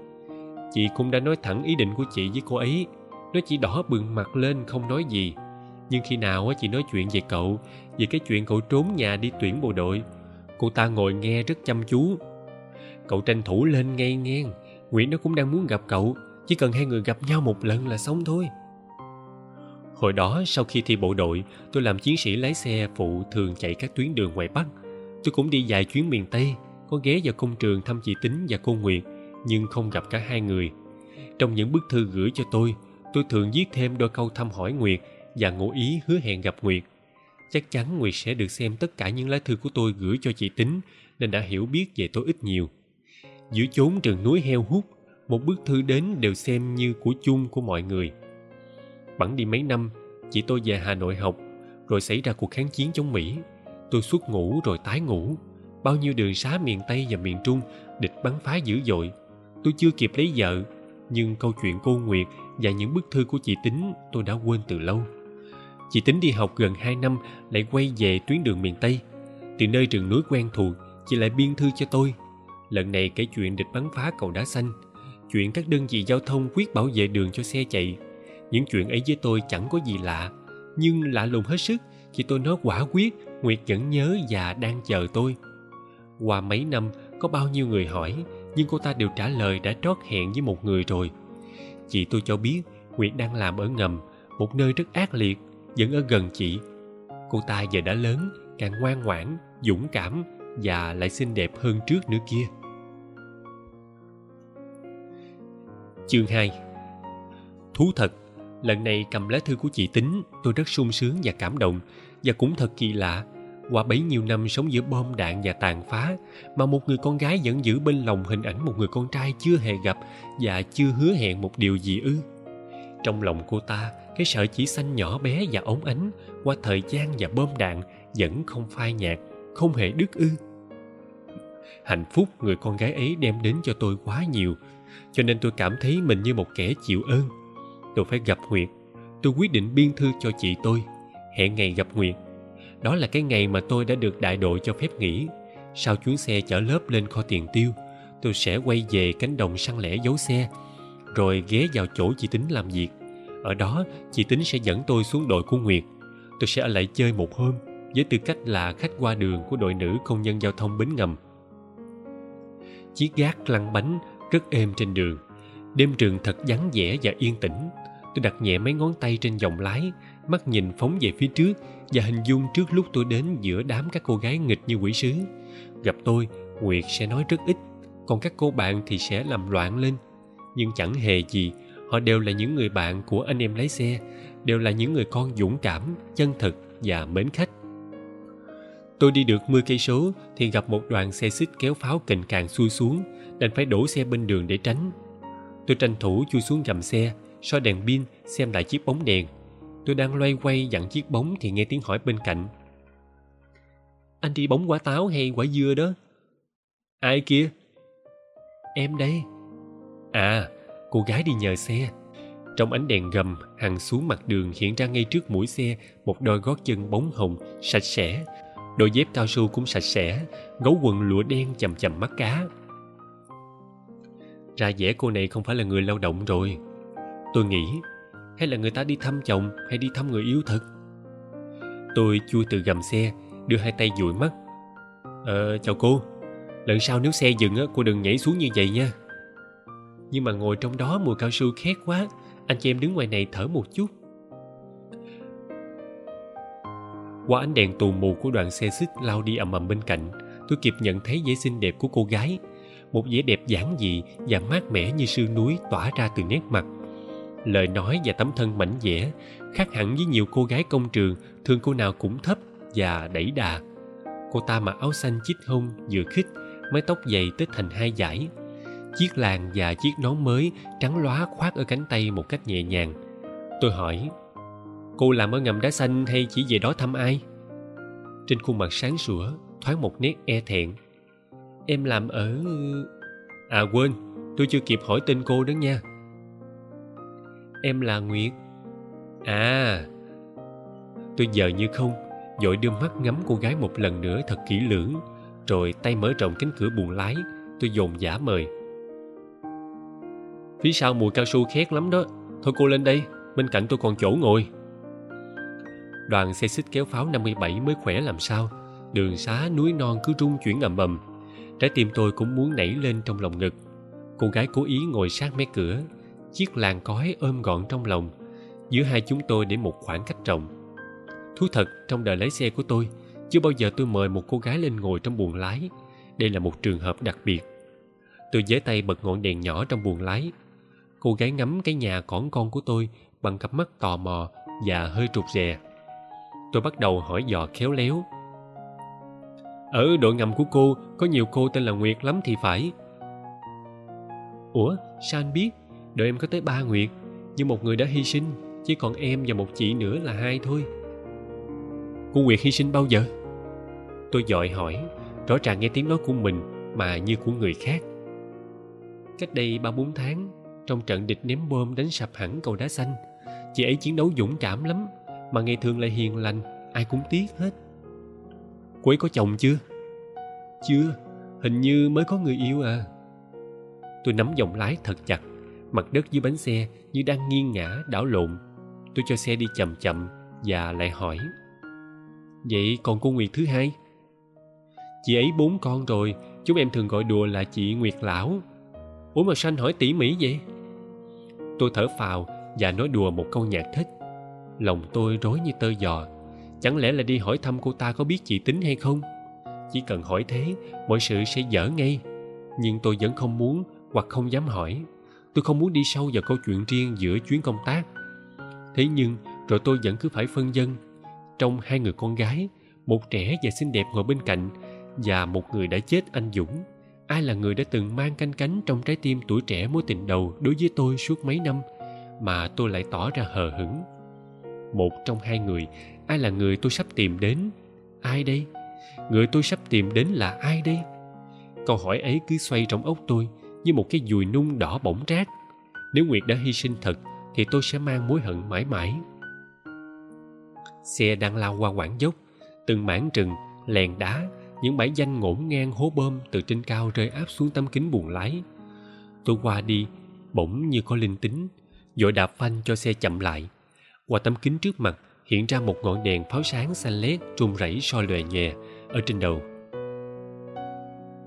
Speaker 1: chị cũng đã nói thẳng ý định của chị với cô ấy. Nó chỉ đỏ bừng mặt lên, không nói gì. Nhưng khi nào chị nói chuyện về cậu, về cái chuyện cậu trốn nhà đi tuyển bộ đội, cô ta ngồi nghe rất chăm chú. Cậu tranh thủ lên ngay ngang, nguyễn nó cũng đang muốn gặp cậu, chỉ cần hai người gặp nhau một lần là xong thôi. Hồi đó, sau khi thi bộ đội, tôi làm chiến sĩ lái xe phụ thường chạy các tuyến đường ngoài bắc. Tôi cũng đi vài chuyến miền tây có ghé vào công trường thăm chị tính và cô nguyệt, nhưng không gặp cả hai người. Trong những bức thư gửi cho tôi tôi thường viết thêm đôi câu thăm hỏi nguyệt và ngụ ý hứa hẹn gặp nguyệt. Chắc chắn nguyệt sẽ được xem tất cả những lá thư của tôi gửi cho chị tính, nên đã hiểu biết về tôi ít nhiều. Giữa chốn rừng núi heo hút, một bức thư đến đều xem như của chung của mọi người. Bẵng đi mấy năm, chị tôi về hà nội học, rồi xảy ra cuộc kháng chiến chống mỹ. Tôi xuất ngũ rồi tái ngũ bao nhiêu đường xá miền tây và miền trung địch bắn phá dữ dội. Tôi chưa kịp lấy vợ, nhưng câu chuyện cô nguyệt và những bức thư của chị tính tôi đã quên từ lâu. Chị tính đi học gần hai năm lại quay về tuyến đường miền tây. Từ nơi rừng núi quen thuộc, chị lại biên thư cho tôi. Lần này kể chuyện địch bắn phá cầu đá xanh, chuyện các đơn vị giao thông quyết bảo vệ đường cho xe chạy. Những chuyện ấy với tôi chẳng có gì lạ, nhưng lạ lùng hết sức chị tôi nói quả quyết nguyệt vẫn nhớ và đang chờ tôi qua mấy năm, có bao nhiêu người hỏi, nhưng cô ta đều trả lời đã trót hẹn với một người rồi. Chị tôi cho biết, nguyệt đang làm ở ngầm, một nơi rất ác liệt, vẫn ở gần chị. Cô ta giờ đã lớn, càng ngoan ngoãn, dũng cảm và lại xinh đẹp hơn trước nữa kia. Chương 2 thú thật, lần này cầm lá thư của chị tính, tôi rất sung sướng và cảm động, và cũng thật kỳ lạ qua bấy nhiêu năm sống giữa bom đạn và tàn phá, mà một người con gái vẫn giữ bên lòng hình ảnh một người con trai chưa hề gặp và chưa hứa hẹn một điều gì ư. Trong lòng cô ta, cái sợi chỉ xanh nhỏ bé và ống ánh qua thời gian và bom đạn vẫn không phai nhạt, không hề đứt ư. Hạnh phúc người con gái ấy đem đến cho tôi quá nhiều, cho nên tôi cảm thấy mình như một kẻ chịu ơn. Tôi phải gặp nguyệt. Tôi quyết định biên thư cho chị tôi. Hẹn ngày gặp nguyệt đó là cái ngày mà tôi đã được đại đội cho phép nghỉ. Sau chuyến xe chở lớp lên kho tiền tiêu, tôi sẽ quay về cánh đồng săn lẻ giấu xe, rồi ghé vào chỗ chị tính làm việc. Ở đó, chị tính sẽ dẫn tôi xuống đội của nguyệt. Tôi sẽ ở lại chơi một hôm, với tư cách là khách qua đường của đội nữ công nhân giao thông bến ngầm. Chiếc gác lăn bánh rất êm trên đường. Đêm trường thật vắng vẻ và yên tĩnh. Tôi đặt nhẹ mấy ngón tay trên dòng lái, mắt nhìn phóng về phía trước và hình dung trước lúc tôi đến giữa đám các cô gái nghịch như quỷ sứ. Gặp tôi, nguyệt sẽ nói rất ít, còn các cô bạn thì sẽ làm loạn lên. Nhưng chẳng hề gì, họ đều là những người bạn của anh em lái xe, đều là những người con dũng cảm, chân thực và mến khách. Tôi đi được 10 cây số thì gặp một đoàn xe xích kéo pháo kình càng xuôi xuống, đành phải đổ xe bên đường để tránh. Tôi tranh thủ chui xuống gầm xe soi đèn pin, xem lại chiếc bóng đèn tôi đang loay quay dặn chiếc bóng thì nghe tiếng hỏi bên cạnh. Anh đi bóng quả táo hay quả dưa đó? Ai kia? Em đây. À cô gái đi nhờ xe. Trong ánh đèn gầm hằng xuống mặt đường hiện ra ngay trước mũi xe một đôi gót chân bóng hồng, sạch sẽ. Đôi dép cao su cũng sạch sẽ, gấu quần lụa đen chầm chầm mắt cá. Ra vẻ cô này không phải là người lao động rồi. Tôi nghĩ hay là người ta đi thăm chồng hay đi thăm người yêu thật? Tôi chui từ gầm xe, đưa hai tay dụi mắt. Ờ chào cô. Lần sau nếu xe dừng á, cô đừng nhảy xuống như vậy nha. Nhưng mà ngồi trong đó mùi cao su khét quá, anh chị em đứng ngoài này thở một chút. Qua ánh đèn tù mù của đoàn xe xích lao đi ầm ầm bên cạnh, tôi kịp nhận thấy vẻ xinh đẹp của cô gái. Một vẻ đẹp giản dị và mát mẻ như sương núi tỏa ra từ nét mặt lời nói và tấm thân mảnh dẻ khác hẳn với nhiều cô gái công trường thường cô nào cũng thấp và đẩy đà. Cô ta mặc áo xanh chít hông, vừa khít mái tóc dày tết thành hai dải. Chiếc làng và chiếc nón mới trắng lóa khoác ở cánh tay một cách nhẹ nhàng. Tôi hỏi, cô làm ở ngầm đá xanh hay chỉ về đó thăm ai? Trên khuôn mặt sáng sủa, thoáng một nét e thẹn. Em làm ở à quên, tôi chưa kịp hỏi tên cô đó nha em là nguyệt. À tôi giờ như không, dội đưa mắt ngắm cô gái một lần nữa thật kỹ lưỡng, rồi tay mở rộng cánh cửa buồng lái, tôi dồn giả mời. Phía sau mùi cao su khét lắm đó. Thôi cô lên đây, bên cạnh tôi còn chỗ ngồi. Đoàn xe xích kéo pháo 57 mới khỏe làm sao. Đường xá núi non cứ rung chuyển ầm ầm. Trái tim tôi cũng muốn nảy lên trong lòng ngực. Cô gái cố ý ngồi sát mé cửa chiếc làng cói ôm gọn trong lòng, giữa hai chúng tôi để một khoảng cách rộng. Thú thật, trong đời lái xe của tôi, chưa bao giờ tôi mời một cô gái lên ngồi trong buồng lái. Đây là một trường hợp đặc biệt. Tôi giơ tay bật ngọn đèn nhỏ trong buồng lái. Cô gái ngắm cái nhà cỏn con của tôi bằng cặp mắt tò mò và hơi trục rè. Tôi bắt đầu hỏi dò khéo léo. Ở đội ngầm của cô, có nhiều cô tên là nguyệt lắm thì phải. Ủa, sao anh biết? Đội em có tới ba nguyệt, nhưng một người đã hy sinh, chỉ còn em và một chị nữa là hai thôi. Cô nguyệt hy sinh bao giờ? Tôi dội hỏi, rõ ràng nghe tiếng nói của mình mà như của người khác. Cách đây ba bốn tháng, trong trận địch ném bom đánh sập hẳn cầu đá xanh, chị ấy chiến đấu dũng cảm lắm, mà ngày thường lại hiền lành, ai cũng tiếc hết. Cô ấy có chồng chưa? Chưa, hình như mới có người yêu à. Tôi nắm vòng lái thật chặt mặt đất dưới bánh xe như đang nghiêng ngã đảo lộn. Tôi cho xe đi chậm chậm và lại hỏi, vậy còn cô nguyệt thứ hai? Chị ấy bốn con rồi, chúng em thường gọi đùa là chị nguyệt lão. Ủa mà sanh hỏi tỉ mỉ vậy? Tôi thở phào và nói đùa một câu nhạc thích. Lòng tôi rối như tơ giò. Chẳng lẽ là đi hỏi thăm cô ta có biết chị tính hay không? Chỉ cần hỏi thế, mọi sự sẽ dở ngay. Nhưng tôi vẫn không muốn hoặc không dám hỏi tôi không muốn đi sâu vào câu chuyện riêng giữa chuyến công tác. Thế nhưng, rồi tôi vẫn cứ phải phân dân trong hai người con gái, một trẻ và xinh đẹp ngồi bên cạnh, và một người đã chết anh dũng. Ai là người đã từng mang canh cánh trong trái tim tuổi trẻ mối tình đầu đối với tôi suốt mấy năm, mà tôi lại tỏ ra hờ hững. Một trong hai người, ai là người tôi sắp tìm đến? Ai đây? Người tôi sắp tìm đến là ai đây? Câu hỏi ấy cứ xoay trong ốc tôi như một cái dùi nung đỏ bỏng rát nếu nguyệt đã hy sinh thật, thì tôi sẽ mang mối hận mãi mãi. Xe đang lao qua quãng dốc. Từng mảng rừng, lèn đá, những bãi danh ngổn ngang hố bơm từ trên cao rơi áp xuống tấm kính buồng lái. Tôi qua đi, bỗng như có linh tính. Vội đạp phanh cho xe chậm lại. Qua tấm kính trước mặt, hiện ra một ngọn đèn pháo sáng xanh lét rung rẩy soi lòe nhòe ở trên đầu.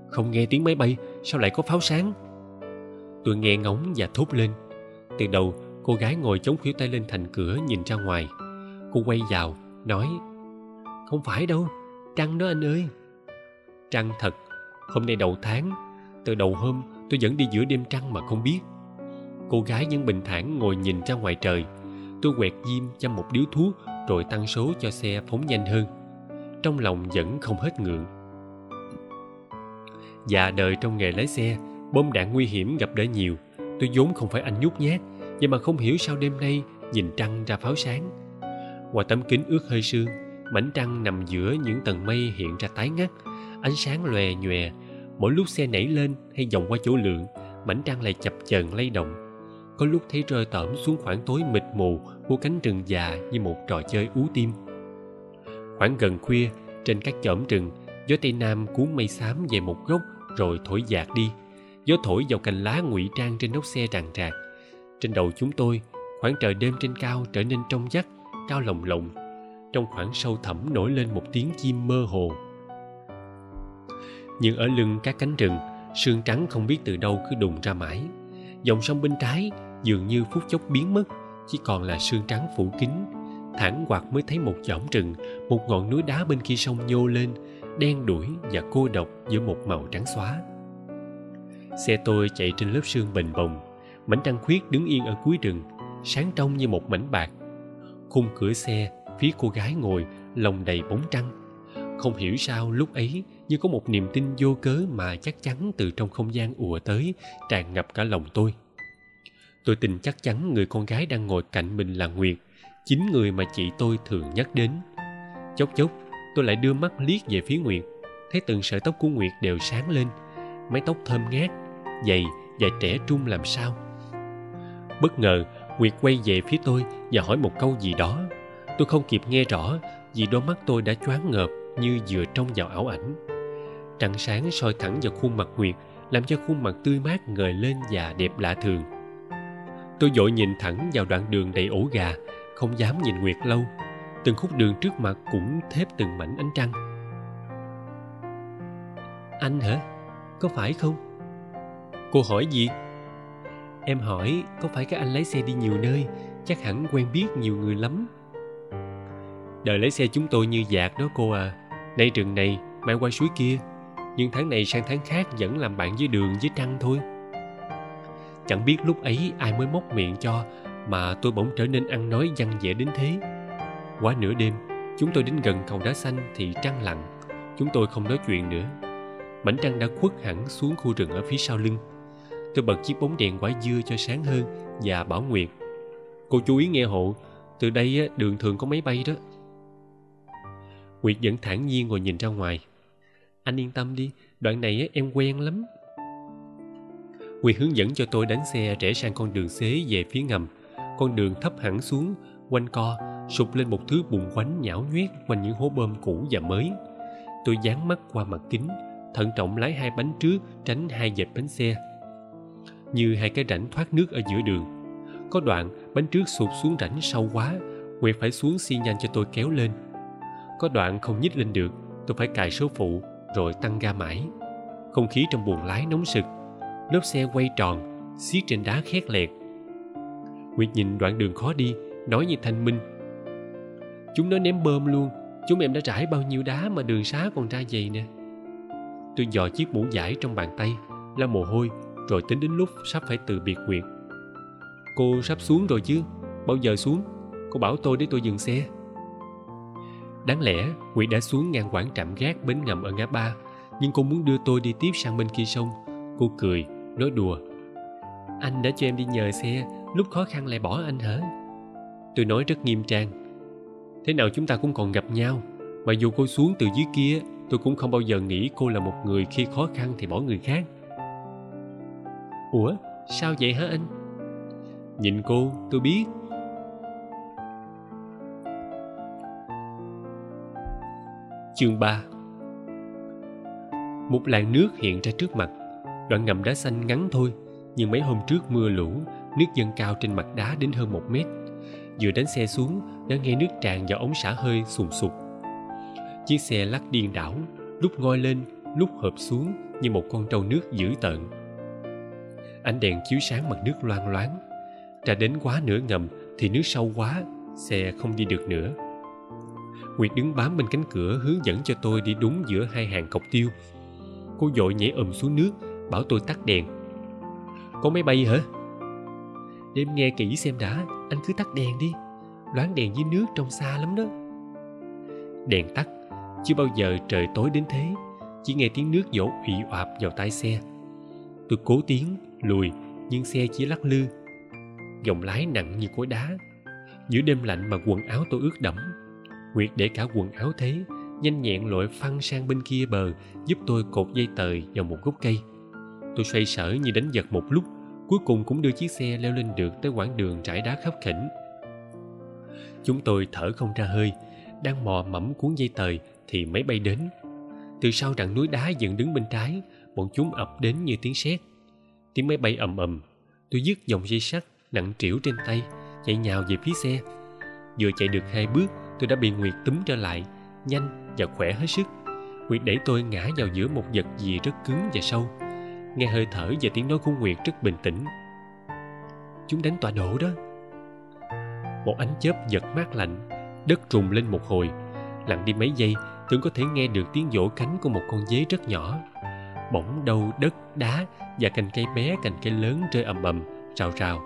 Speaker 1: Không nghe tiếng máy bay, sao lại có pháo sáng? Tôi nghe ngóng và thốt lên. Từ đầu, cô gái ngồi chống khuỷu tay lên thành cửa nhìn ra ngoài. Cô quay vào, nói, không phải đâu, trăng đó anh ơi. Trăng thật, hôm nay đầu tháng, từ đầu hôm tôi vẫn đi giữa đêm trăng mà không biết. Cô gái vẫn bình thản ngồi nhìn ra ngoài trời. Tôi quẹt diêm chăm một điếu thuốc rồi tăng số cho xe phóng nhanh hơn. Trong lòng vẫn không hết ngượng. Dạ đời trong nghề lái xe bom đạn nguy hiểm gặp đỡ nhiều. Tôi vốn không phải anh nhút nhát vậy mà không hiểu sao đêm nay nhìn trăng ra pháo sáng. Qua tấm kính ướt hơi sương, mảnh trăng nằm giữa những tầng mây hiện ra tái ngắt. Ánh sáng lòe nhòe, mỗi lúc xe nảy lên hay vòng qua chỗ lượng mảnh trăng lại chập chờn lay động. Có lúc thấy rơi tởm xuống khoảng tối mịt mù của cánh rừng già như một trò chơi ú tim. Khoảng gần khuya, trên các chõm rừng, gió tây nam cuốn mây xám về một góc rồi thổi dạt đi gió thổi vào cành lá ngụy trang trên nóc xe tràn trạc trên đầu chúng tôi, khoảng trời đêm trên cao trở nên trong vắt, cao lồng lộng. Trong khoảng sâu thẳm nổi lên một tiếng chim mơ hồ. Nhưng ở lưng các cánh rừng, sương trắng không biết từ đâu cứ đùng ra mãi. Dòng sông bên trái dường như phút chốc biến mất, chỉ còn là sương trắng phủ kín. Thẳng quạt mới thấy một chõm rừng, một ngọn núi đá bên kia sông nhô lên, đen đuổi và cô độc giữa một màu trắng xóa xe tôi chạy trên lớp sương bềnh bồng. Mảnh trăng khuyết đứng yên ở cuối rừng, sáng trong như một mảnh bạc. Khung cửa xe, phía cô gái ngồi lồng đầy bóng trăng. Không hiểu sao lúc ấy như có một niềm tin vô cớ mà chắc chắn từ trong không gian ùa tới, tràn ngập cả lòng tôi. Tôi tin chắc chắn người con gái đang ngồi cạnh mình là nguyệt, chính người mà chị tôi thường nhắc đến. Chốc chốc, tôi lại đưa mắt liếc về phía nguyệt. Thấy từng sợi tóc của nguyệt đều sáng lên. Mái tóc thơm ngát dày và trẻ trung làm sao? Bất ngờ, nguyệt quay về phía tôi và hỏi một câu gì đó. Tôi không kịp nghe rõ vì đôi mắt tôi đã choáng ngợp như vừa trông vào ảo ảnh. Trăng sáng soi thẳng vào khuôn mặt nguyệt, làm cho khuôn mặt tươi mát ngời lên và đẹp lạ thường. Tôi vội nhìn thẳng vào đoạn đường đầy ổ gà, không dám nhìn nguyệt lâu. Từng khúc đường trước mặt cũng thếp từng mảnh ánh trăng. Anh hả? Có phải không? Cô hỏi gì? Em hỏi có phải các anh lái xe đi nhiều nơi? Chắc hẳn quen biết nhiều người lắm. Đời lái xe chúng tôi như dạt đó cô à. Nay rừng này mai qua suối kia. Nhưng tháng này sang tháng khác vẫn làm bạn với đường với trăng thôi. Chẳng biết lúc ấy ai mới móc miệng cho mà tôi bỗng trở nên ăn nói văn vẻ đến thế. Quá nửa đêm chúng tôi đến gần cầu đá xanh thì trăng lặng. Chúng tôi không nói chuyện nữa. Mảnh trăng đã khuất hẳn xuống khu rừng ở phía sau lưng tôi bật chiếc bóng đèn quả dưa cho sáng hơn và bảo nguyệt cô chú ý nghe hộ, từ đây đường thường có máy bay đó. Nguyệt vẫn thản nhiên ngồi nhìn ra ngoài. Anh yên tâm đi, đoạn này em quen lắm. Nguyệt hướng dẫn cho tôi đánh xe rẽ sang con đường xế về phía ngầm. Con đường thấp hẳn xuống, quanh co, sụp lên một thứ bùn quánh nhão nhoét quanh những hố bơm cũ và mới. Tôi dán mắt qua mặt kính, thận trọng lái hai bánh trước, tránh hai dẹp bánh xe như hai cái rãnh thoát nước ở giữa đường. Có đoạn bánh trước sụt xuống rãnh sâu quá nguyệt phải xuống xi nhanh cho tôi kéo lên. Có đoạn không nhích lên được, tôi phải cài số phụ, rồi tăng ga mãi. Không khí trong buồng lái nóng sực. Lốp xe quay tròn, xiết trên đá khét lẹt. Nguyệt nhìn đoạn đường khó đi, nói như thanh minh. Chúng nó ném bơm luôn, chúng em đã trải bao nhiêu đá mà đường xá còn ra dày nè. Tôi dò chiếc mũ giải trong bàn tay la mồ hôi rồi tính đến lúc sắp phải từ biệt nguyệt. Cô sắp xuống rồi chứ? Bao giờ xuống? Cô bảo tôi để tôi dừng xe. Đáng lẽ nguyệt đã xuống ngang quảng trạm gác bến ngầm ở ngã ba, nhưng cô muốn đưa tôi đi tiếp sang bên kia sông. Cô cười, nói đùa. Anh đã cho em đi nhờ xe, lúc khó khăn lại bỏ anh hả? Tôi nói rất nghiêm trang. Thế nào chúng ta cũng còn gặp nhau, mà dù cô xuống từ dưới kia, tôi cũng không bao giờ nghĩ cô là một người khi khó khăn thì bỏ người khác ủa sao vậy hả anh Nhìn cô, tôi biết. Chương 3 Một làn nước hiện ra trước mặt. Đoạn ngầm đá xanh ngắn thôi, nhưng mấy hôm trước mưa lũ, nước dâng cao trên mặt đá đến hơn một mét. Vừa đánh xe xuống, đã nghe nước tràn vào ống xả hơi sùng sục. Chiếc xe lắc điên đảo, lúc ngoi lên, lúc hợp xuống như một con trâu nước dữ tợn. Ánh đèn chiếu sáng mặt nước loang loáng. Ra đến quá nửa ngầm thì nước sâu quá, xe không đi được nữa. Nguyệt đứng bám bên cánh cửa hướng dẫn cho tôi đi đúng giữa hai hàng cọc tiêu. Cô dội nhảy ầm xuống nước, bảo tôi tắt đèn. Có máy bay hả? Đêm nghe kỹ xem đã, anh cứ tắt đèn đi. Loáng đèn dưới nước trông xa lắm đó. Đèn tắt, chưa bao giờ trời tối đến thế. Chỉ nghe tiếng nước dỗ ủy oạp vào tai xe. Tôi cố tiếng lùi, nhưng xe chỉ lắc lư. Dòng lái nặng như khối đá. Giữa đêm lạnh mà quần áo tôi ướt đẫm. Nguyệt để cả quần áo thế, nhanh nhẹn lội phăng sang bên kia bờ, giúp tôi cột dây tời vào một gốc cây. Tôi xoay sở như đánh giật một lúc, cuối cùng cũng đưa chiếc xe leo lên được tới quãng đường trải đá khắp khỉnh. Chúng tôi thở không ra hơi, đang mò mẫm cuốn dây tời thì máy bay đến. Từ sau rặng núi đá dựng đứng bên trái, bọn chúng ập đến như tiếng sét. Tiếng máy bay ầm ầm, tôi dứt dòng dây sắt nặng trĩu trên tay, chạy nhào về phía xe. Vừa chạy được hai bước, tôi đã bị Nguyệt túm trở lại, nhanh và khỏe hết sức. Nguyệt đẩy tôi ngã vào giữa một vật gì rất cứng và sâu. Nghe hơi thở và tiếng nói của Nguyệt rất bình tĩnh. Chúng đánh tọa độ đó. Một ánh chớp giật mát lạnh, đất trùng lên một hồi. Lặng đi mấy giây, tưởng có thể nghe được tiếng vỗ cánh của một con dế rất nhỏ. Bỗng đâu đất, đá và cành cây bé cành cây lớn rơi ầm ầm, rào rào.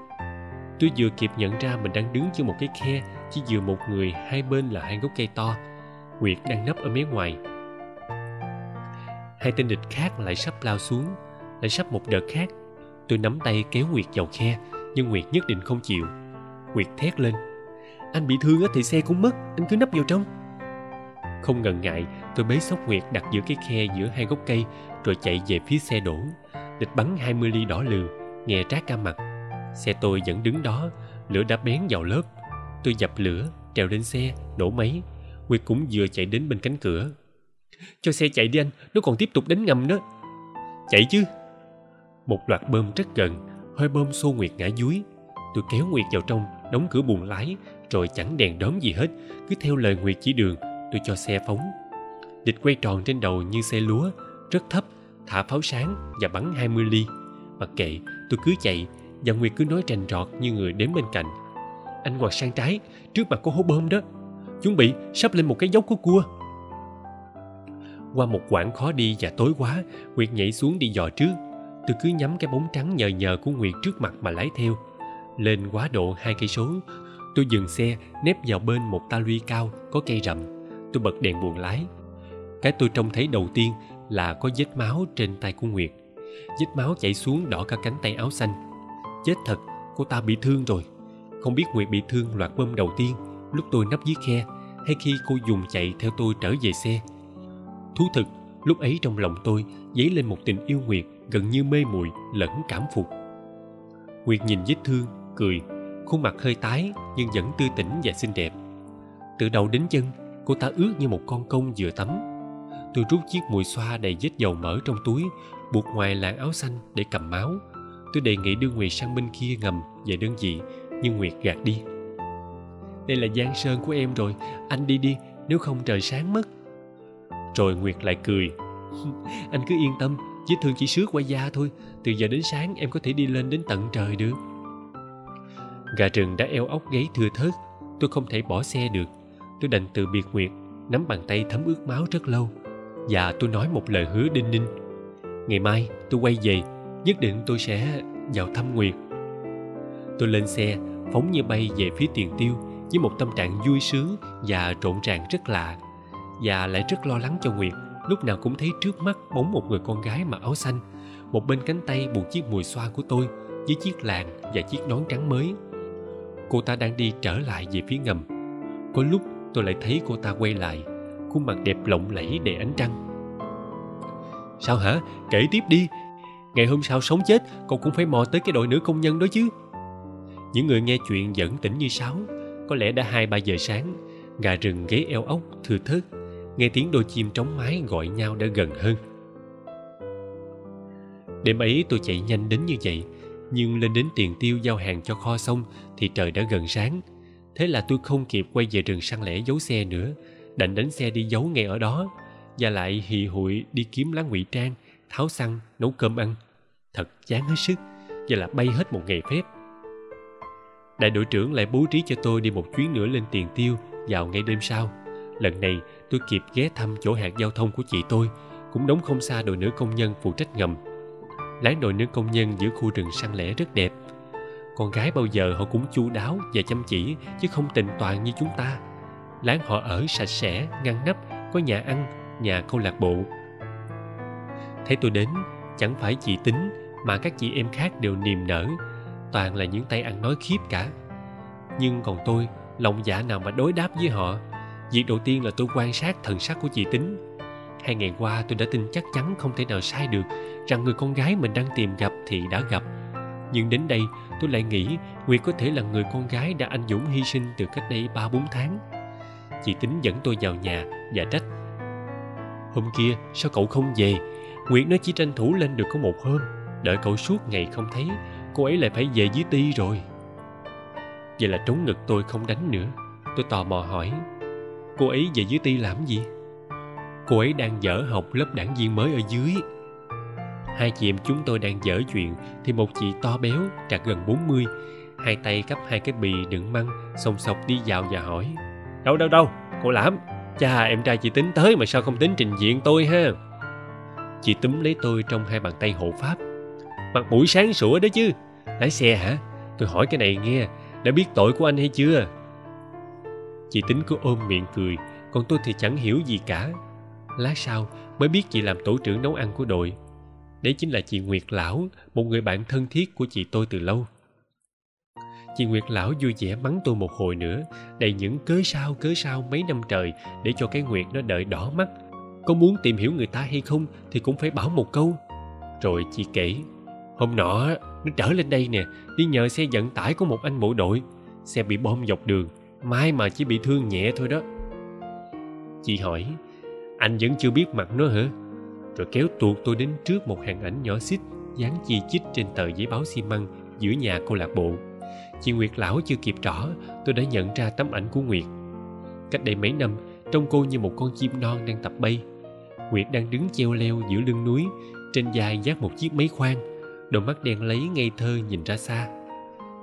Speaker 1: Tôi vừa kịp nhận ra mình đang đứng trên một cái khe chỉ vừa một người hai bên là hai gốc cây to. Nguyệt đang nấp ở mé ngoài. Hai tên địch khác lại sắp lao xuống lại sắp một đợt khác. Tôi nắm tay kéo nguyệt vào khe nhưng nguyệt nhất định không chịu. Nguyệt thét lên anh bị thương thì xe cũng mất anh cứ nấp vào trong không ngần ngại, tôi bế sóc nguyệt đặt giữa cái khe giữa hai gốc cây, rồi chạy về phía xe đổ. Địch bắn hai mươi ly đỏ lừ, nghe trát ca mặt. Xe tôi vẫn đứng đó, lửa đã bén vào lớp. Tôi dập lửa, trèo lên xe, nổ máy. Nguyệt cũng vừa chạy đến bên cánh cửa. Cho xe chạy đi anh, nó còn tiếp tục đánh ngầm đó chạy chứ. Một loạt bơm rất gần, hơi bơm xô nguyệt ngã dúi tôi kéo nguyệt vào trong, đóng cửa buồng lái, rồi chẳng đèn đóm gì hết, cứ theo lời nguyệt chỉ đường tôi cho xe phóng. Địch quay tròn trên đầu như xe lúa, rất thấp, thả pháo sáng và bắn 20 ly. Mặc kệ, tôi cứ chạy và nguyệt cứ nói rành rọt như người đến bên cạnh. Anh ngoặt sang trái, trước mặt có hố bơm đó. Chuẩn bị, sắp lên một cái dốc của cua. Qua một quãng khó đi và tối quá, nguyệt nhảy xuống đi dò trước. Tôi cứ nhắm cái bóng trắng nhờ nhờ của nguyệt trước mặt mà lái theo. Lên quá độ hai cây số, tôi dừng xe, nép vào bên một ta luy cao có cây rậm tôi bật đèn buồng lái. Cái tôi trông thấy đầu tiên là có vết máu trên tay của nguyệt. Vết máu chảy xuống đỏ cả cánh tay áo xanh. Chết thật, cô ta bị thương rồi. Không biết nguyệt bị thương loạt bơm đầu tiên, lúc tôi nấp dưới khe, hay khi cô dùng chạy theo tôi trở về xe. Thú thực, lúc ấy trong lòng tôi dấy lên một tình yêu nguyệt gần như mê muội lẫn cảm phục. Nguyệt nhìn vết thương, cười, khuôn mặt hơi tái nhưng vẫn tươi tỉnh và xinh đẹp. Từ đầu đến chân cô ta ướt như một con công vừa tắm. Tôi rút chiếc mùi xoa đầy vết dầu mỡ trong túi, buộc ngoài làn áo xanh để cầm máu. Tôi đề nghị đưa nguyệt sang bên kia ngầm về đơn vị, nhưng nguyệt gạt đi. Đây là giang sơn của em rồi, anh đi đi, nếu không trời sáng mất. Rồi nguyệt lại cười. anh cứ yên tâm, vết thương chỉ sướt qua da thôi, từ giờ đến sáng em có thể đi lên đến tận trời được. Gà rừng đã eo ốc gáy thưa thớt, tôi không thể bỏ xe được tôi đành từ biệt nguyệt, nắm bàn tay thấm ướt máu rất lâu. Và tôi nói một lời hứa đinh ninh. Ngày mai tôi quay về, nhất định tôi sẽ vào thăm nguyệt. Tôi lên xe, phóng như bay về phía tiền tiêu với một tâm trạng vui sướng và rộn ràng rất lạ. Và lại rất lo lắng cho nguyệt, lúc nào cũng thấy trước mắt bóng một người con gái mặc áo xanh. Một bên cánh tay buộc chiếc mùi xoa của tôi với chiếc làng và chiếc nón trắng mới. Cô ta đang đi trở lại về phía ngầm. Có lúc tôi lại thấy cô ta quay lại, khuôn mặt đẹp lộng lẫy đầy ánh trăng. Sao hả? Kể tiếp đi. Ngày hôm sau sống chết, cậu cũng phải mò tới cái đội nữ công nhân đó chứ. Những người nghe chuyện vẫn tỉnh như sáo. Có lẽ đã hai ba giờ sáng, gà rừng gáy eo ốc thưa thớt, nghe tiếng đôi chim trống mái gọi nhau đã gần hơn. Đêm ấy tôi chạy nhanh đến như vậy, nhưng lên đến tiền tiêu giao hàng cho kho xong thì trời đã gần sáng thế là tôi không kịp quay về rừng săn lẻ giấu xe nữa, đành đánh xe đi giấu ngay ở đó, và lại hì hụi đi kiếm lá ngụy trang, tháo xăng, nấu cơm ăn. Thật chán hết sức, và là bay hết một ngày phép. Đại đội trưởng lại bố trí cho tôi đi một chuyến nữa lên tiền tiêu vào ngay đêm sau. Lần này, tôi kịp ghé thăm chỗ hạt giao thông của chị tôi, cũng đóng không xa đội nữ công nhân phụ trách ngầm. Láng đội nữ công nhân giữa khu rừng săn lẻ rất đẹp con gái bao giờ họ cũng chu đáo và chăm chỉ, chứ không tình toàn như chúng ta. Láng họ ở sạch sẽ, ngăn nắp, có nhà ăn, nhà câu lạc bộ. Thấy tôi đến, chẳng phải chị tính mà các chị em khác đều niềm nở, toàn là những tay ăn nói khiếp cả. Nhưng còn tôi, lòng dạ nào mà đối đáp với họ, việc đầu tiên là tôi quan sát thần sắc của chị tính. Hai ngày qua tôi đã tin chắc chắn không thể nào sai được rằng người con gái mình đang tìm gặp thì đã gặp nhưng đến đây, tôi lại nghĩ nguyệt có thể là người con gái đã anh dũng hy sinh từ cách đây ba bốn tháng. Chị tính dẫn tôi vào nhà và trách. Hôm kia, sao cậu không về? Nguyệt nó chỉ tranh thủ lên được có một hôm. Đợi cậu suốt ngày không thấy, cô ấy lại phải về dưới ti rồi. Vậy là trống ngực tôi không đánh nữa. Tôi tò mò hỏi, cô ấy về dưới ti làm gì? Cô ấy đang dở học lớp đảng viên mới ở dưới hai chị em chúng tôi đang dở chuyện thì một chị to béo trạc gần 40 hai tay cắp hai cái bì đựng măng, sòng sọc đi vào và hỏi, đâu đâu đâu, cô lãm, cha em trai chị tính tới mà sao không tính trình diện tôi ha? Chị túm lấy tôi trong hai bàn tay hộ pháp, mặt mũi sáng sủa đó chứ, lái xe hả? Tôi hỏi cái này nghe, đã biết tội của anh hay chưa? Chị tính cứ ôm miệng cười, còn tôi thì chẳng hiểu gì cả. Lát sau mới biết chị làm tổ trưởng nấu ăn của đội đấy chính là chị nguyệt lão, một người bạn thân thiết của chị tôi từ lâu. Chị nguyệt lão vui vẻ mắng tôi một hồi nữa, đầy những cớ sao cớ sao mấy năm trời để cho cái nguyệt nó đợi đỏ mắt. Có muốn tìm hiểu người ta hay không thì cũng phải bảo một câu. Rồi chị kể, hôm nọ, nó trở lên đây nè, đi nhờ xe vận tải của một anh bộ đội. Xe bị bom dọc đường mai mà chỉ bị thương nhẹ thôi đó. Chị hỏi, anh vẫn chưa biết mặt nó hả? Rồi kéo tuột tôi đến trước một hàng ảnh nhỏ xít dán chi chít trên tờ giấy báo xi măng giữa nhà câu lạc bộ. Chị nguyệt lão chưa kịp rõ tôi đã nhận ra tấm ảnh của nguyệt. Cách đây mấy năm, trông cô như một con chim non đang tập bay. Nguyệt đang đứng treo leo giữa lưng núi, trên vai dắt một chiếc máy khoan, đôi mắt đen lấy ngây thơ nhìn ra xa.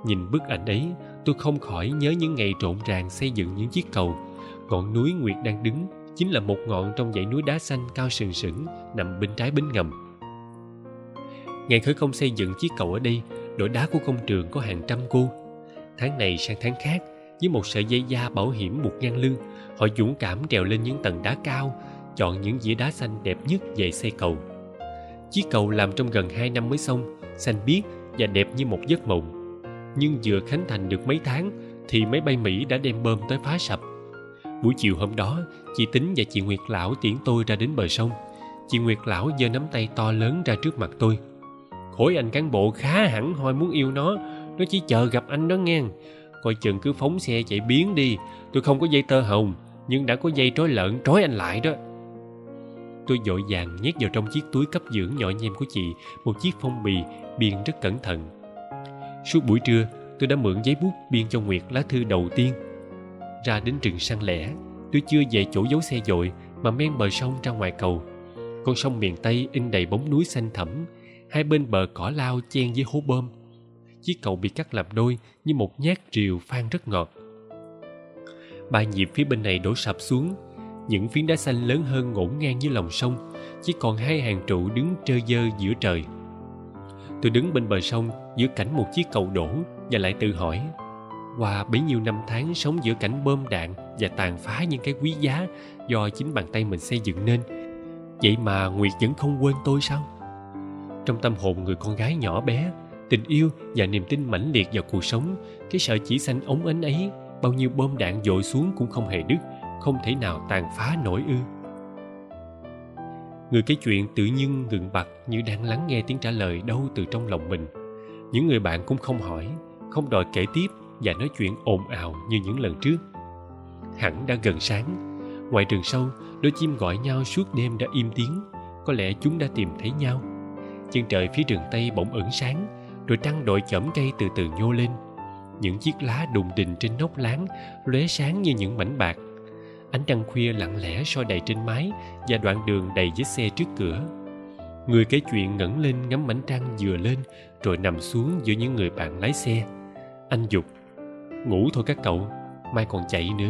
Speaker 1: Nhìn bức ảnh ấy, tôi không khỏi nhớ những ngày rộn ràng xây dựng những chiếc cầu, ngọn núi nguyệt đang đứng chính là một ngọn trong dãy núi đá xanh cao sừng sững nằm bên trái bến ngầm. Ngày khởi công xây dựng chiếc cầu ở đây, đội đá của công trường có hàng trăm cô. Tháng này sang tháng khác, với một sợi dây da bảo hiểm buộc ngang lưng, họ dũng cảm trèo lên những tầng đá cao, chọn những dĩa đá xanh đẹp nhất về xây cầu. Chiếc cầu làm trong gần hai năm mới xong, xanh biếc và đẹp như một giấc mộng. Nhưng vừa khánh thành được mấy tháng, thì máy bay mỹ đã đem bơm tới phá sập buổi chiều hôm đó, chị tính và chị nguyệt lão tiễn tôi ra đến bờ sông. Chị nguyệt lão giơ nắm tay to lớn ra trước mặt tôi. Khối anh cán bộ khá hẳn hoi muốn yêu nó. Nó chỉ chờ gặp anh đó nghe. Coi chừng cứ phóng xe chạy biến đi. Tôi không có dây tơ hồng, nhưng đã có dây trói lợn trói anh lại đó. Tôi vội vàng nhét vào trong chiếc túi cấp dưỡng nhỏ nhem của chị, một chiếc phong bì biên rất cẩn thận. Suốt buổi trưa, tôi đã mượn giấy bút biên cho nguyệt lá thư đầu tiên ra đến rừng săn lẻ. Tôi chưa về chỗ giấu xe dội mà men bờ sông ra ngoài cầu. Con sông miền tây in đầy bóng núi xanh thẳm. Hai bên bờ cỏ lao chen với hố bơm. Chiếc cầu bị cắt làm đôi như một nhát rìu phan rất ngọt. Ba nhịp phía bên này đổ sập xuống. Những phiến đá xanh lớn hơn ngổn ngang dưới lòng sông. Chỉ còn hai hàng trụ đứng trơ dơ giữa trời. Tôi đứng bên bờ sông, giữa cảnh một chiếc cầu đổ và lại tự hỏi qua bấy nhiêu năm tháng sống giữa cảnh bom đạn và tàn phá những cái quý giá do chính bàn tay mình xây dựng nên, vậy mà nguyệt vẫn không quên tôi sao? Trong tâm hồn người con gái nhỏ bé, tình yêu và niềm tin mãnh liệt vào cuộc sống, cái sợi chỉ xanh ống ánh ấy, bao nhiêu bom đạn dội xuống cũng không hề đứt, không thể nào tàn phá nổi ư. Người kể chuyện tự nhiên ngừng bặt như đang lắng nghe tiếng trả lời đâu từ trong lòng mình. Những người bạn cũng không hỏi, không đòi kể tiếp và nói chuyện ồn ào như những lần trước. Hẳn đã gần sáng. Ngoài rừng sâu đôi chim gọi nhau suốt đêm đã im tiếng. Có lẽ chúng đã tìm thấy nhau. Chân trời phía rừng tây bỗng ẩn sáng, rồi trăng đội chõm cây từ từ nhô lên. Những chiếc lá đùng đình trên nóc láng, lóe sáng như những mảnh bạc. Ánh trăng khuya lặng lẽ soi đầy trên mái và đoạn đường đầy vết xe trước cửa. Người kể chuyện ngẩng lên ngắm mảnh trăng vừa lên, rồi nằm xuống giữa những người bạn lái xe. Anh dục ngủ thôi các cậu. Mai còn chạy nữa.